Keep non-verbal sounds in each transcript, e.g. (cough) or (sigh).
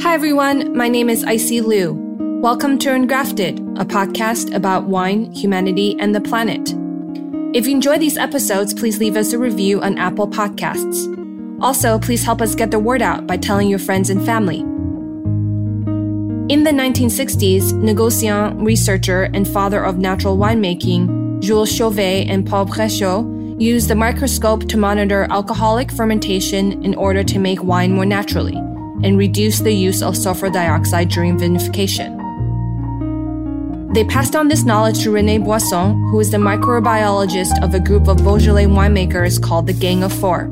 Hi, everyone. My name is Icy Liu. Welcome to Ungrafted, a podcast about wine, humanity, and the planet. If you enjoy these episodes, please leave us a review on Apple Podcasts. Also, please help us get the word out by telling your friends and family. In the 1960s, negociant, researcher, and father of natural winemaking, Jules Chauvet and Paul Bréchot used the microscope to monitor alcoholic fermentation in order to make wine more naturally and reduce the use of sulfur dioxide during vinification. They passed on this knowledge to René Boisson, who is the microbiologist of a group of Beaujolais winemakers called the Gang of Four.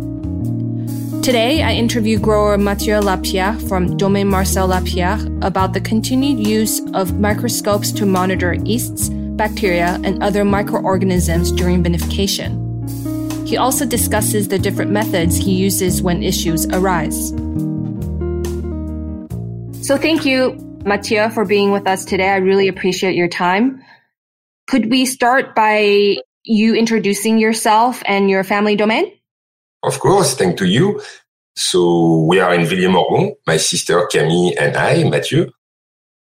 Today, I interview grower Mathieu Lapierre from Domaine Marcel Lapierre about the continued use of microscopes to monitor yeasts, bacteria, and other microorganisms during vinification. He also discusses the different methods he uses when issues arise. So thank you, Mathieu, for being with us today. I really appreciate your time. Could we start by you introducing yourself and your family domain? Of course, thank to you. So we are in Villié-Morgon, my sister Camille and I, Mathieu,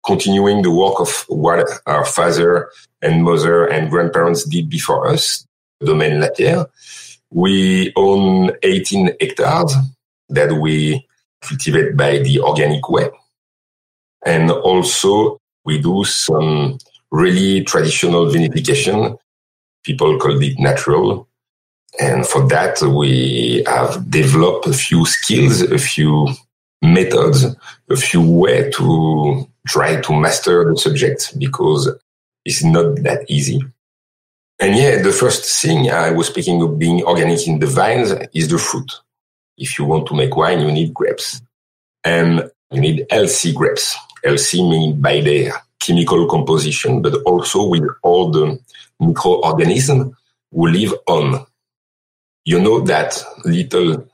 continuing the work of what our father and mother and grandparents did before us, Domaine Lapierre. We own 18 hectares that we cultivate by the organic way. And also we do some really traditional vinification. People call it natural. And for that, we have developed a few skills, a few methods, a few way to try to master the subject because it's not that easy. And yeah, the first thing I was speaking of being organic in the vines is the fruit. If you want to make wine, you need grapes and you need healthy grapes. Healthy by their chemical composition, but also with all the microorganisms who live on. You know that little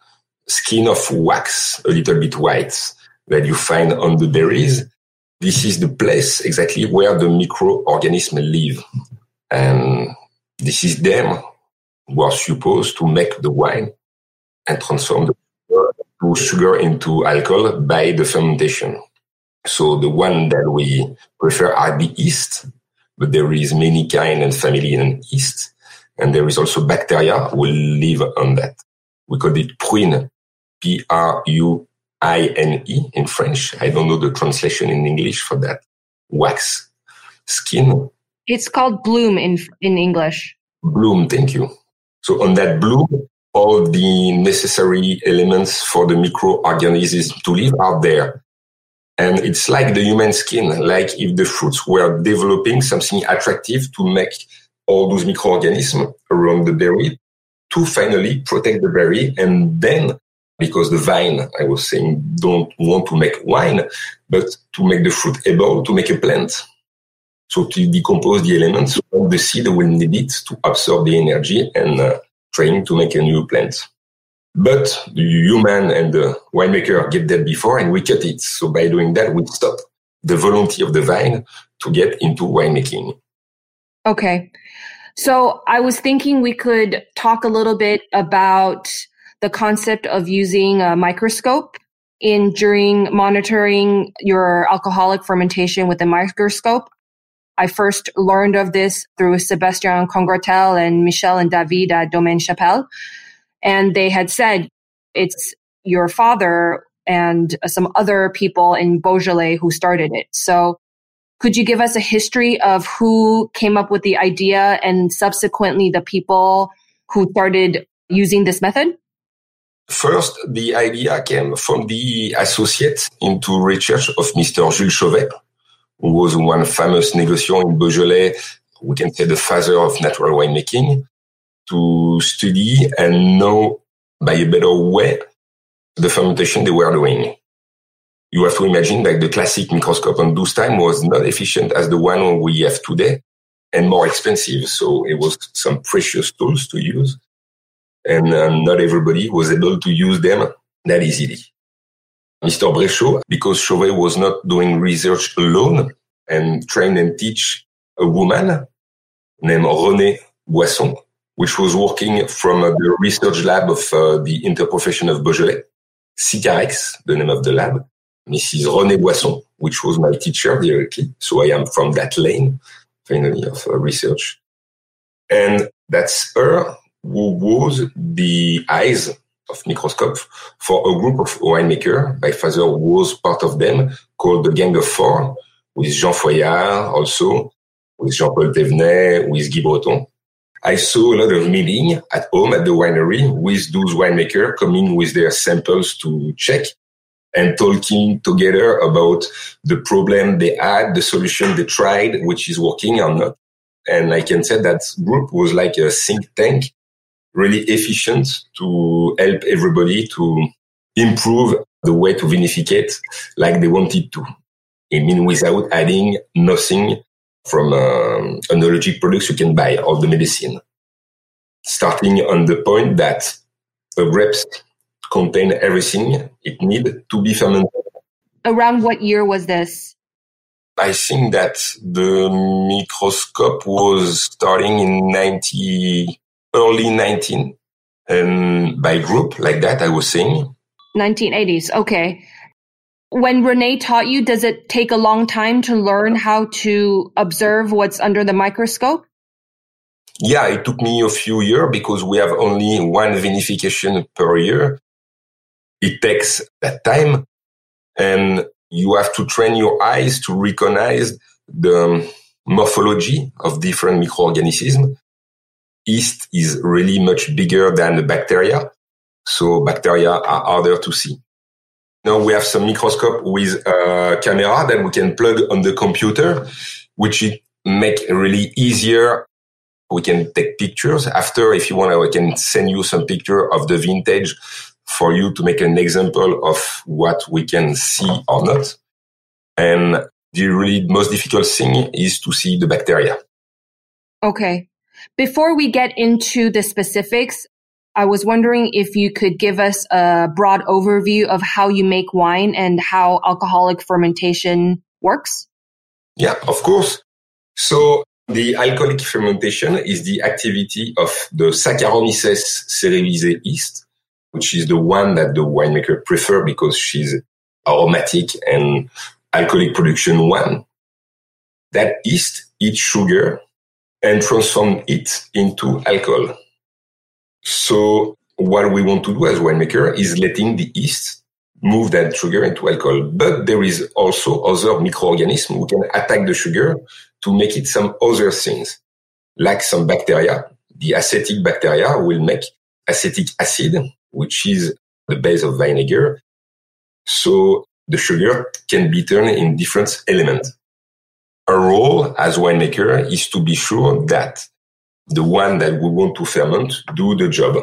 skin of wax, a little bit white, that you find on the berries. This is the place exactly where the microorganisms live. And this is them who are supposed to make the wine and transform the sugar into alcohol by the fermentation. So the one that we prefer are the yeast, but there is many kind and family in yeast. And there is also bacteria who live on that. We call it pruine, P-R-U-I-N-E in French. I don't know the translation in English for that. Wax skin. It's called bloom in, in English. Bloom, thank you. So on that bloom, all the necessary elements for the microorganisms to live are there. And it's like the human skin, like if the fruits were developing something attractive to make all those microorganisms around the berry to finally protect the berry. And then, because the vine, I was saying, don't want to make wine, but to make the fruit able to make a plant. So to decompose the elements, the seed will need it to absorb the energy and uh, train to make a new plant. But the human and the winemaker get that before and we cut it. So by doing that, we stop the volunteer of the vine to get into winemaking. Okay. So I was thinking we could talk a little bit about the concept of using a microscope in during monitoring your alcoholic fermentation with a microscope. I first learned of this through Sebastian Congratel and Michel and David at Domaine Chapel. And they had said it's your father and some other people in Beaujolais who started it. So could you give us a history of who came up with the idea and subsequently the people who started using this method? First, the idea came from the associate into research of Mr. Jules Chauvet, who was one famous negociant in Beaujolais, we can say the father of natural winemaking to study and know by a better way the fermentation they were doing. You have to imagine that the classic microscope on those time was not efficient as the one we have today and more expensive. So it was some precious tools to use. And uh, not everybody was able to use them that easily. Mr. Bréchot, because Chauvet was not doing research alone and train and teach a woman named Renée Boisson, which was working from the research lab of uh, the Interprofession of Beaujolais, SICAREX, the name of the lab. Mrs. René Boisson, which was my teacher directly. So I am from that lane, finally, of uh, research. And that's her who was the eyes of microscope for a group of winemaker. My father was part of them called the Gang of Four with Jean Foillard also, with Jean-Paul Thévenet, with Guy Breton. I saw a lot of meeting at home at the winery with those winemakers coming with their samples to check and talking together about the problem they had, the solution they tried, which is working or not. And I can say that group was like a think tank, really efficient to help everybody to improve the way to vinificate like they wanted to. I mean, without adding nothing from um, enologic products you can buy all the medicine. Starting on the point that the grapes contain everything it need to be fermented. Around what year was this? I think that the microscope was starting in 90, early 19, and by group like that, I was saying. 1980s. Okay when Renee taught you, does it take a long time to learn how to observe what's under the microscope? Yeah, it took me a few years because we have only one vinification per year. It takes that time and you have to train your eyes to recognize the um, morphology of different microorganisms. Yeast is really much bigger than the bacteria. So bacteria are harder to see. Now we have some microscope with a camera that we can plug on the computer, which it make really easier. We can take pictures after. If you want, I can send you some picture of the vintage for you to make an example of what we can see or not. And the really most difficult thing is to see the bacteria. Okay. Before we get into the specifics, I was wondering if you could give us a broad overview of how you make wine and how alcoholic fermentation works. Yeah, of course. So the alcoholic fermentation is the activity of the Saccharomyces cerevisiae yeast, which is the one that the winemaker prefer because she's aromatic and alcoholic production one. That yeast eats sugar and transform it into alcohol. So what we want to do as winemaker is letting the yeast move that sugar into alcohol. But there is also other microorganisms who can attack the sugar to make it some other things, like some bacteria. The acetic bacteria will make acetic acid, which is the base of vinegar. So the sugar can be turned in different elements. Our role as winemaker is to be sure that the one that we want to ferment do the job.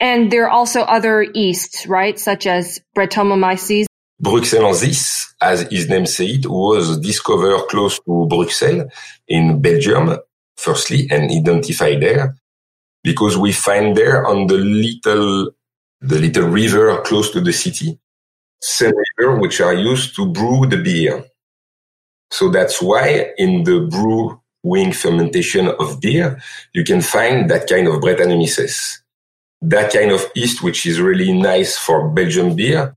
And there are also other yeasts, right? Such as Brettanomyces. Bruxellensis, as his name said, was discovered close to Brussels in Belgium, firstly, and identified there because we find there on the little, the little river close to the city, same river which are used to brew the beer. So that's why in the brew wing fermentation of beer, you can find that kind of Brettanomyces. That kind of yeast, which is really nice for Belgian beer,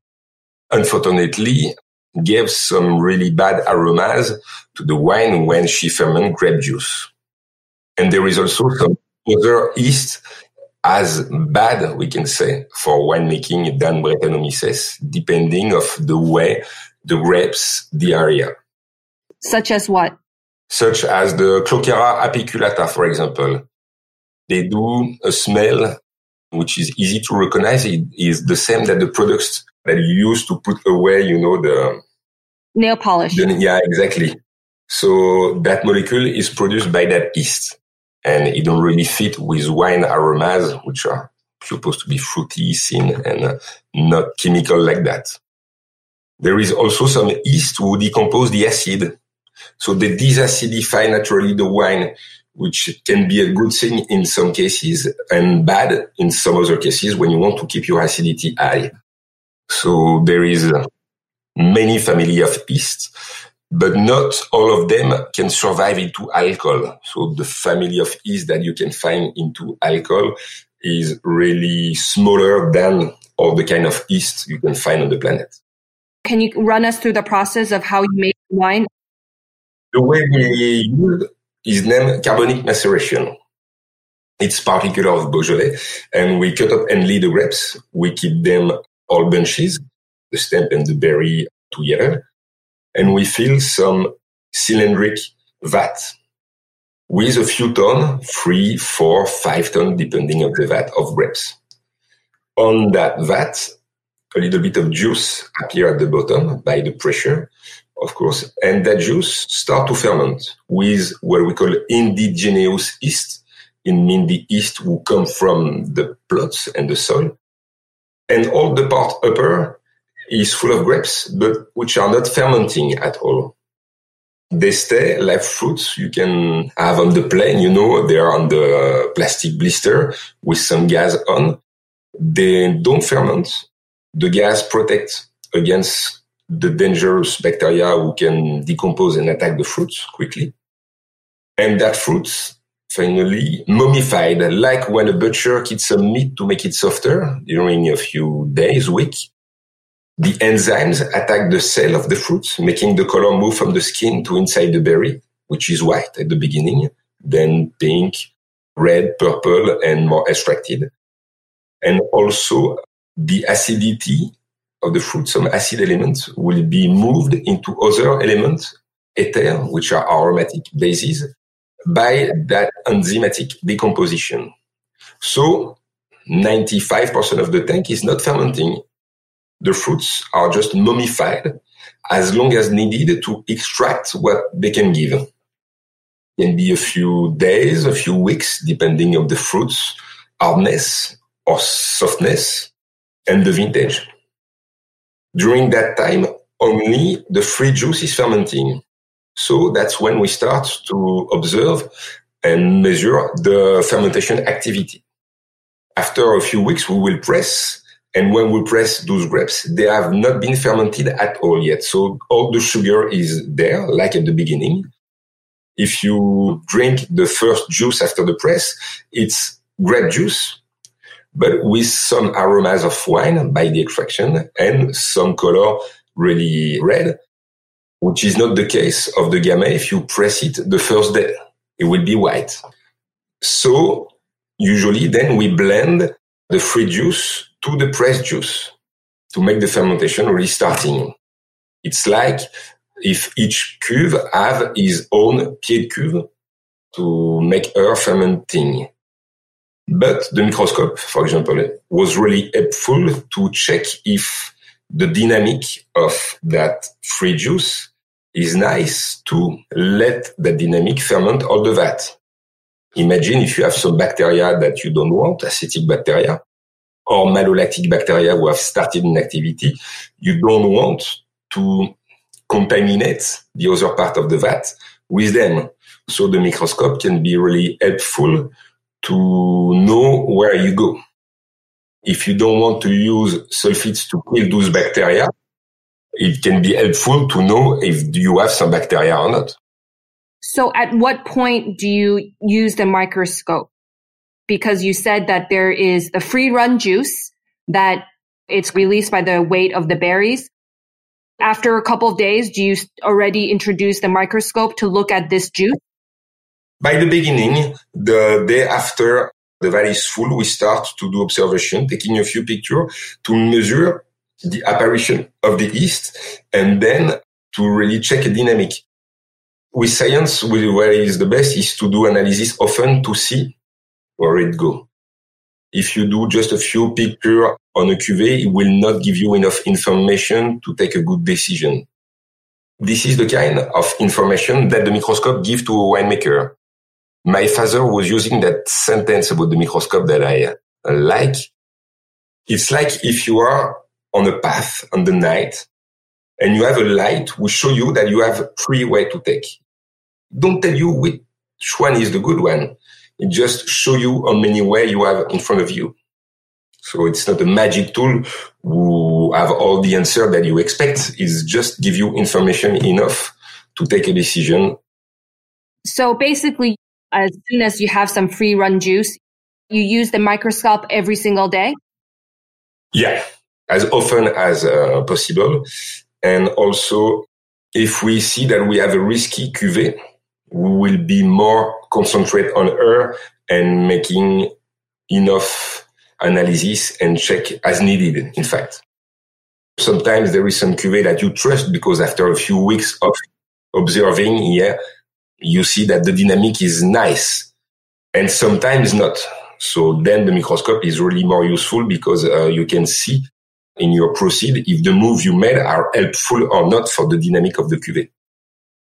unfortunately gave some really bad aromas to the wine when she ferment grape juice. And there is also some other yeast as bad, we can say, for winemaking than Brettanomyces, depending of the way the grapes, the area. Such as what? Such as the Kloeckera apiculata, for example. They do a smell which is easy to recognize. It is the same that the products that you use to put away, you know, the nail polish. The, yeah, exactly. So that molecule is produced by that yeast and it don't really fit with wine aromas, which are supposed to be fruity, thin, and uh, not chemical like that. There is also some yeast who decompose the acid so they desacidify naturally the wine, which can be a good thing in some cases and bad in some other cases when you want to keep your acidity high. So there is uh, many family of yeast, but not all of them can survive into alcohol. So the family of yeast that you can find into alcohol is really smaller than all the kind of yeast you can find on the planet. Can you run us through the process of how you make wine? The way we use is named carbonic maceration. It's particular of Beaujolais, and we cut up and lead the grapes. We keep them all bunches, the stem and the berry together, and we fill some cylindric vat with a few ton, three, four, five ton, depending on the vat of grapes. On that vat, a little bit of juice appear at the bottom by the pressure, of course, and that juice start to ferment with what we call indigenous yeast, in mean the yeast who come from the plots and the soil. And all the part upper is full of grapes, but which are not fermenting at all. They stay like fruits you can have on the plane, you know, they are on the plastic blister with some gas on. They don't ferment. The gas protects against the dangerous bacteria who can decompose and attack the fruits quickly. And that fruit finally mummified, like when a butcher keeps some meat to make it softer during a few days, week. The enzymes attack the cell of the fruit, making the color move from the skin to inside the berry, which is white at the beginning, then pink, red, purple, and more extracted. And also the acidity of the fruit, some acid elements will be moved into other elements, ether, which are aromatic bases, by that enzymatic decomposition. So 95% of the tank is not fermenting. The fruits are just mummified as long as needed to extract what they can give. It can be a few days, a few weeks, depending on the fruit's hardness or softness and the vintage. During that time, only the free juice is fermenting. So that's when we start to observe and measure the fermentation activity. After a few weeks, we will press. And when we press those grapes, they have not been fermented at all yet. So all the sugar is there, like at the beginning. If you drink the first juice after the press, it's grape juice, but with some aromas of wine by the extraction and some color really red which is not the case of the Gamay. If you press it the first day, it will be white. So usually then we blend the free juice to the pressed juice to make the fermentation really starting. It's like if each cuve have his own pied cuve to make her fermenting. But the microscope, for example, was really helpful to check if the dynamic of that free juice is nice to let the dynamic ferment all the vat. Imagine if you have some bacteria that you don't want, acetic bacteria, or malolactic bacteria who have started an activity, you don't want to contaminate the other part of the vat with them. So the microscope can be really helpful to know where you go. If you don't want to use sulfites to kill those bacteria, it can be helpful to know if you have some bacteria or not. So at what point do you use the microscope? Because you said that there is the free run juice that it's released by the weight of the berries. After a couple of days, do you already introduce the microscope to look at this juice? By the beginning, the day after the valley is full, we start to do observation, taking a few pictures to measure the apparition of the yeast and then to really check a dynamic. With science, where it is the best is to do analysis often to see where it go. If you do just a few picture on a cuvee, it will not give you enough information to take a good decision. This is the kind of information that the microscope gives to a winemaker. My father was using that sentence about the microscope that I uh, like. It's like if you are on a path on the night and you have a light which show you that you have three way to take. Don't tell you which one is the good one. It just show you how many way you have in front of you. So it's not a magic tool who have all the answer that you expect. It's just give you information enough to take a decision. So basically, as soon as you have some free run juice, you use the microscope every single day? Yeah as often as uh, possible. And also, if we see that we have a risky cuvée, we will be more concentrate on her and making enough analysis and check as needed, in fact. Sometimes there is some cuvée that you trust because after a few weeks of observing, yeah, you see that the dynamic is nice and sometimes not. So then the microscope is really more useful because uh, you can see in your proceed if the move you made are helpful or not for the dynamic of the cuvée.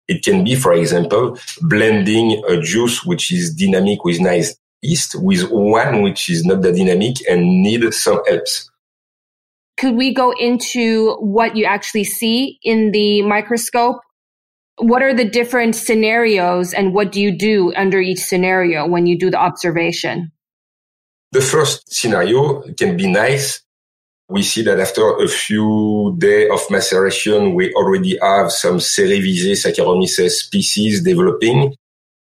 It can be, for example, blending a juice which is dynamic with nice yeast with one which is not that dynamic and need some helps. Could we go into what you actually see in the microscope? What are the different scenarios and what do you do under each scenario when you do the observation? The first scenario can be nice we see that after a few days of maceration, we already have some Cerevisiae Saccharomyces species developing,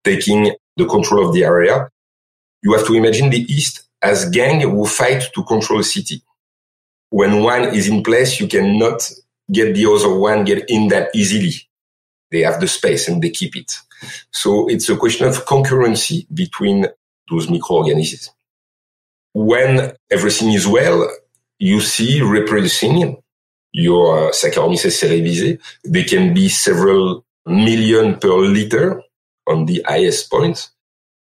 taking the control of the area. You have to imagine the East as gang who fight to control city. When one is in place, you cannot get the other one get in that easily. They have the space and they keep it. So it's a question of concurrency between those microorganisms. When everything is well, you see reproducing your Saccharomyces cerevisiae. They can be several million per liter on the highest point.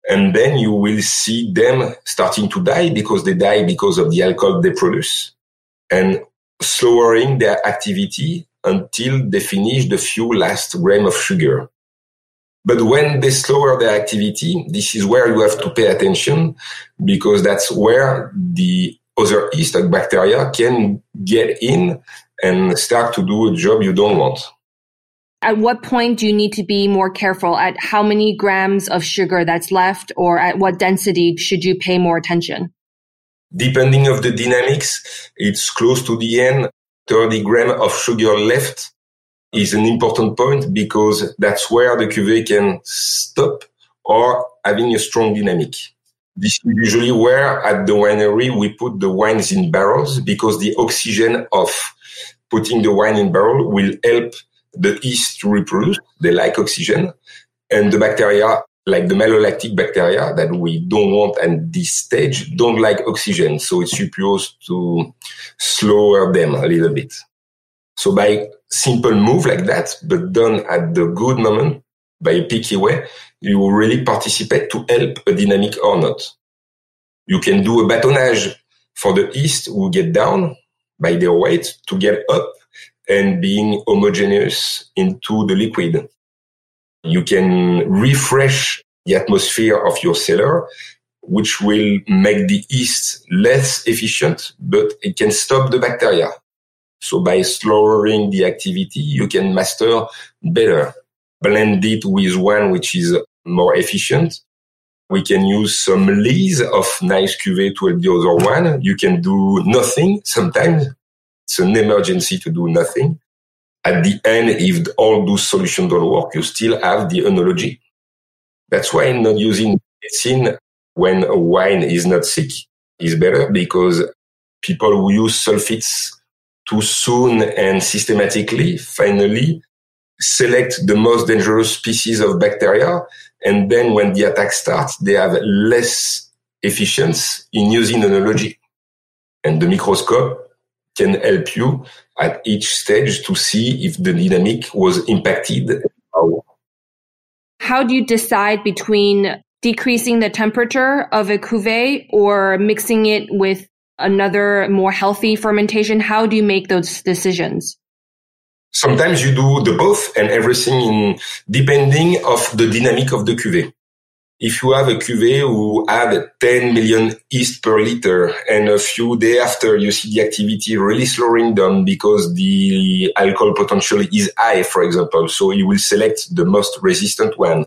And then you will see them starting to die because they die because of the alcohol they produce and slowing their activity until they finish the few last gram of sugar. But when they slower their activity, this is where you have to pay attention because that's where the other yeast like bacteria can get in and start to do a job you don't want. At what point do you need to be more careful at how many grams of sugar that's left or at what density should you pay more attention? Depending of the dynamics, it's close to the end. 30 gram of sugar left is an important point because that's where the cuvée can stop or having a strong dynamic. This is usually where at the winery we put the wines in barrels because the oxygen of putting the wine in barrel will help the yeast to reproduce. They like oxygen and the bacteria like the malolactic bacteria that we don't want at this stage don't like oxygen. So it's supposed to slower them a little bit. So by simple move like that, but done at the good moment by a picky way, you really participate to help a dynamic or not. You can do a bâtonnage for the yeast who get down by their weight to get up and being homogeneous into the liquid. You can refresh the atmosphere of your cellar, which will make the yeast less efficient, but it can stop the bacteria. So by slowing the activity, you can master better. Blend it with one which is more efficient. We can use some lees of nice cuvée to help the other one. You can do nothing sometimes. It's an emergency to do nothing. At the end, if all those solutions don't work, you still have the enology. That's why not using medicine when a wine is not sick is better because people who use sulfites too soon and systematically finally select the most dangerous species of bacteria. And then when the attack starts, they have less efficiency in using enology. And the microscope can help you at each stage to see if the dynamic was impacted. How do you decide between decreasing the temperature of a cuvee or mixing it with another more healthy fermentation? How do you make those decisions? Sometimes you do the both and everything in depending of the dynamic of the cuvée. If you have a cuvée who had 10 million yeast per liter and a few days after you see the activity really slowing down because the alcohol potential is high, for example. So you will select the most resistant one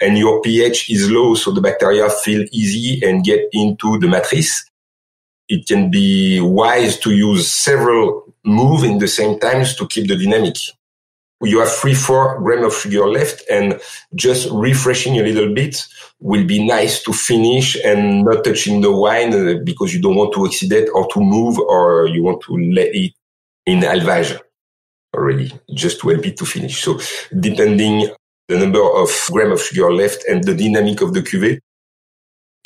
and your pH is low. So the bacteria feel easy and get into the matrix. It can be wise to use several move in the same times to keep the dynamic. You have three, four grams of sugar left and just refreshing a little bit will be nice to finish and not touching the wine uh, because you don't want to oxidate or to move or you want to let it in élevage. already, just to help it to finish. So depending the number of gram of sugar left and the dynamic of the cuvee,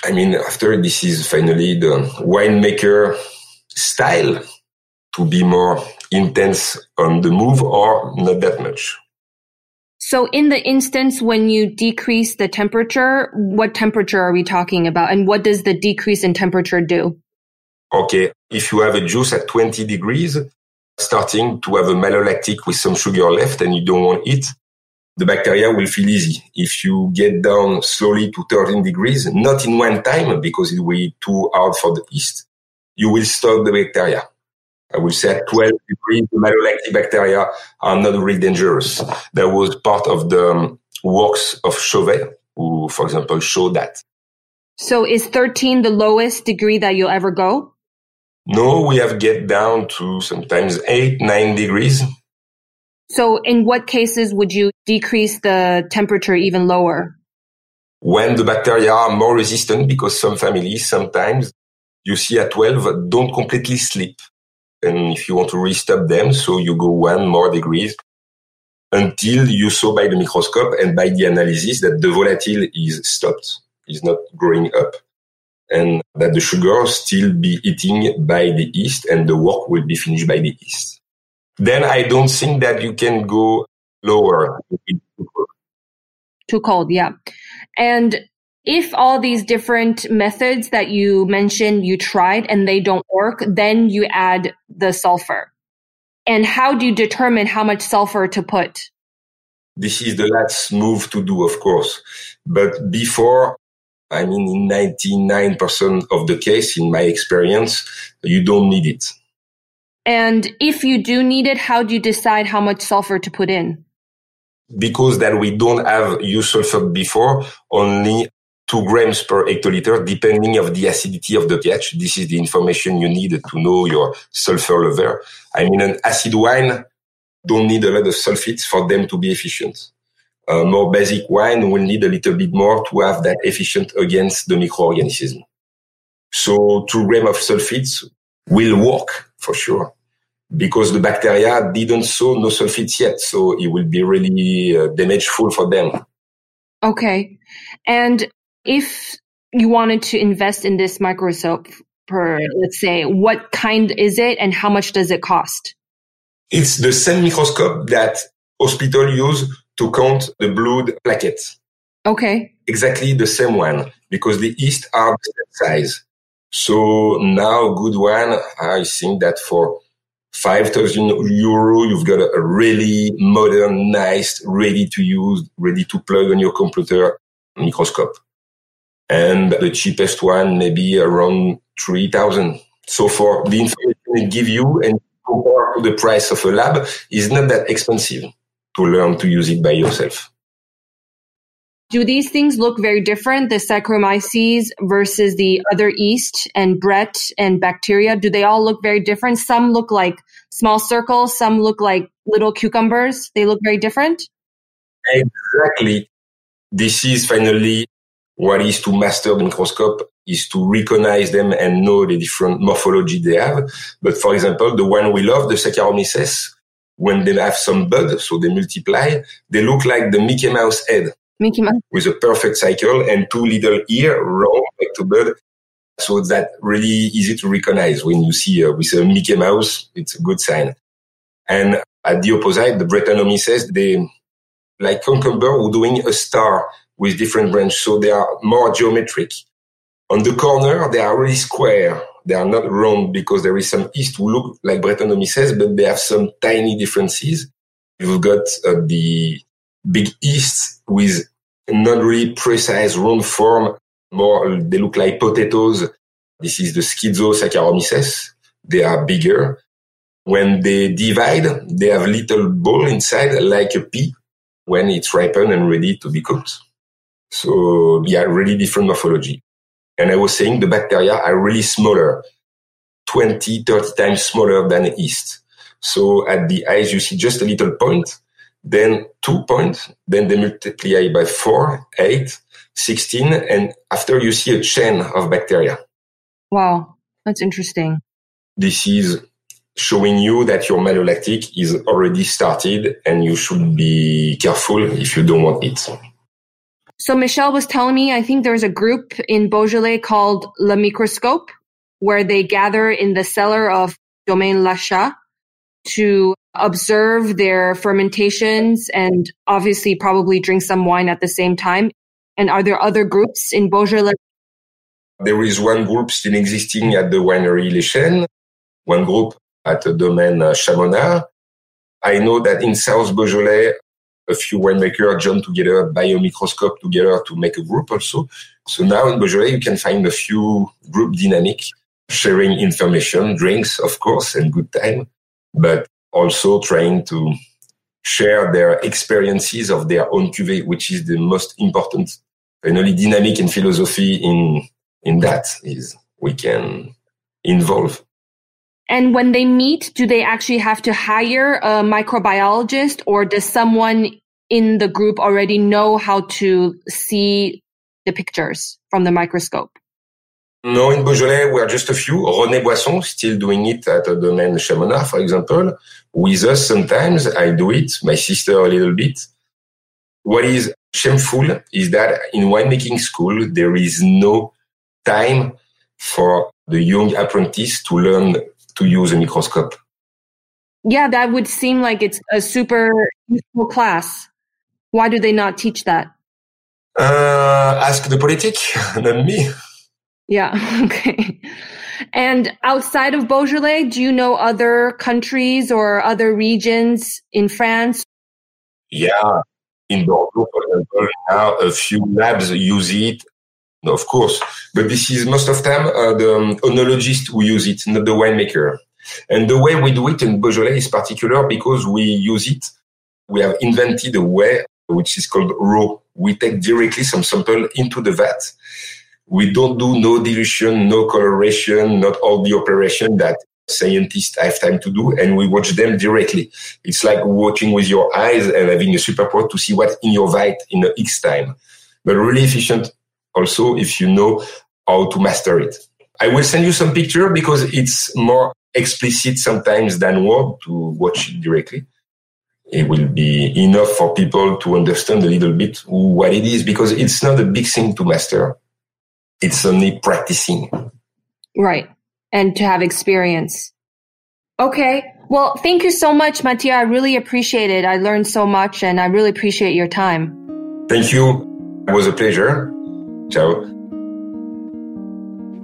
I mean, after this is finally the winemaker style to be more intense on the move or not that much. So in the instance when you decrease the temperature, what temperature are we talking about? And what does the decrease in temperature do? Okay. If you have a juice at 20 degrees, starting to have a malolactic with some sugar left and you don't want it, the bacteria will feel easy. If you get down slowly to 13 degrees, not in one time because it will be too hard for the yeast, you will stop the bacteria. I will say at 12 degrees, the malolactic bacteria are not really dangerous. That was part of the um, works of Chauvet, who, for example, showed that. So is 13 the lowest degree that you'll ever go? No, we have get down to sometimes 8, 9 degrees. So in what cases would you decrease the temperature even lower? When the bacteria are more resistant, because some families sometimes you see at 12 don't completely sleep. And if you want to restop them, so you go one more degrees until you saw by the microscope and by the analysis that the volatile is stopped, is not growing up and that the sugar still be eating by the yeast and the work will be finished by the yeast. Then I don't think that you can go lower. Too cold, yeah. And if all these different methods that you mentioned you tried and they don't work, then you add the sulfur. And how do you determine how much sulfur to put? This is the last move to do, of course. But before, I mean, in 99% of the case, in my experience, you don't need it. And if you do need it, how do you decide how much sulfur to put in? Because that we don't have used sulfur before, only two grams per hectoliter, depending of the acidity of the pH. This is the information you need to know your sulfur level. I mean, an acid wine don't need a lot of sulfites for them to be efficient. A more basic wine will need a little bit more to have that efficient against the microorganism. So two grams of sulfites will work for sure because the bacteria didn't show no sulfites yet. So it will be really uh, damageful for them. Okay. And if you wanted to invest in this microscope per, let's say, what kind is it and how much does it cost? It's the same microscope that hospital use to count the blood plaquettes. Okay. Exactly the same one because the yeast are the same size. So now good one, I think that for 5,000 euro, you've got a really modern, nice, ready to use, ready to plug on your computer microscope. And the cheapest one, maybe around 3,000. So for the information they give you and compare to the price of a lab is not that expensive to learn to use it by yourself. Do these things look very different, the Saccharomyces versus the other yeast and Brett and bacteria? Do they all look very different? Some look like small circles, some look like little cucumbers. They look very different? Exactly. This is finally what is to master the microscope is to recognize them and know the different morphology they have. But for example, the one we love, the Saccharomyces, when they have some bud, so they multiply, they look like the Mickey Mouse head. Mickey Mouse. With a perfect cycle and two little ear round like to bud. So that really easy to recognize when you see uh, with a Mickey Mouse, it's a good sign. And at the opposite, the Brettanomyces, they like cucumber who doing a star with different branches. So they are more geometric. On the corner, they are really square. They are not round because there is some east who look like Brettanomyces, but they have some tiny differences. You've got uh, the big yeast with not really precise round form. More, they look like potatoes. This is the Schizosaccharomyces. They are bigger. When they divide, they have little ball inside like a pea when it's ripened and ready to be cooked. So yeah, really different morphology. And I was saying the bacteria are really smaller, 20, 30 times smaller than yeast. So at the eyes, you see just a little point then two points, then they multiply by four, eight, 16, and after you see a chain of bacteria. Wow, that's interesting. This is showing you that your malolactic is already started and you should be careful if you don't want it. So Michelle was telling me, I think there's a group in Beaujolais called Le Microscope where they gather in the cellar of Domaine Lachat to observe their fermentations and obviously probably drink some wine at the same time. And are there other groups in Beaujolais? There is one group still existing at the winery Les one group at the Domaine Chamonard. I know that in South Beaujolais, a few winemakers joined together by a microscope together to make a group also. So now in Beaujolais, you can find a few group dynamic sharing information, drinks, of course, and good time, but also trying to share their experiences of their own cuvée, which is the most important, finally dynamic and philosophy in, in that is we can involve. And when they meet, do they actually have to hire a microbiologist or does someone in the group already know how to see the pictures from the microscope? No, in Beaujolais, we are just a few. René Boisson still doing it at the domain Chamonard, for example. With us sometimes, I do it, my sister a little bit. What is shameful is that in winemaking school, there is no time for the young apprentice to learn to use a microscope. Yeah, that would seem like it's a super useful class. Why do they not teach that? Uh, ask the politic, (laughs) not me. Yeah. (laughs) Okay. And outside of Beaujolais, do you know other countries or other regions in France? Yeah. In Bordeaux, for example, now a few labs use it. Of course, but this is most of time uh, the um, oenologist who use it, not the winemaker. And the way we do it in Beaujolais is particular because we use it. We have invented a way which is called raw. We take directly some sample into the vat we don't do no dilution, no coloration, not all the operation that scientists have time to do, and we watch them directly. It's like watching with your eyes and having a super to see what's in your vat in the X time. But really efficient also if you know how to master it. I will send you some picture because it's more explicit sometimes than word to watch it directly. It will be enough for people to understand a little bit what it is because it's not a big thing to master it's only practicing. Right. And to have experience. Okay. Well, thank you so much, Mathieu. I really appreciate it. I learned so much and I really appreciate your time. Thank you. It was a pleasure. Ciao.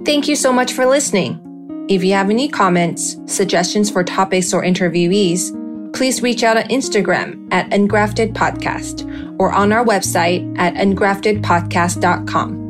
Thank you so much for listening. If you have any comments, suggestions for topics or interviewees, please reach out on Instagram at Ungrafted Podcast or on our website at ungraftedpodcast.com.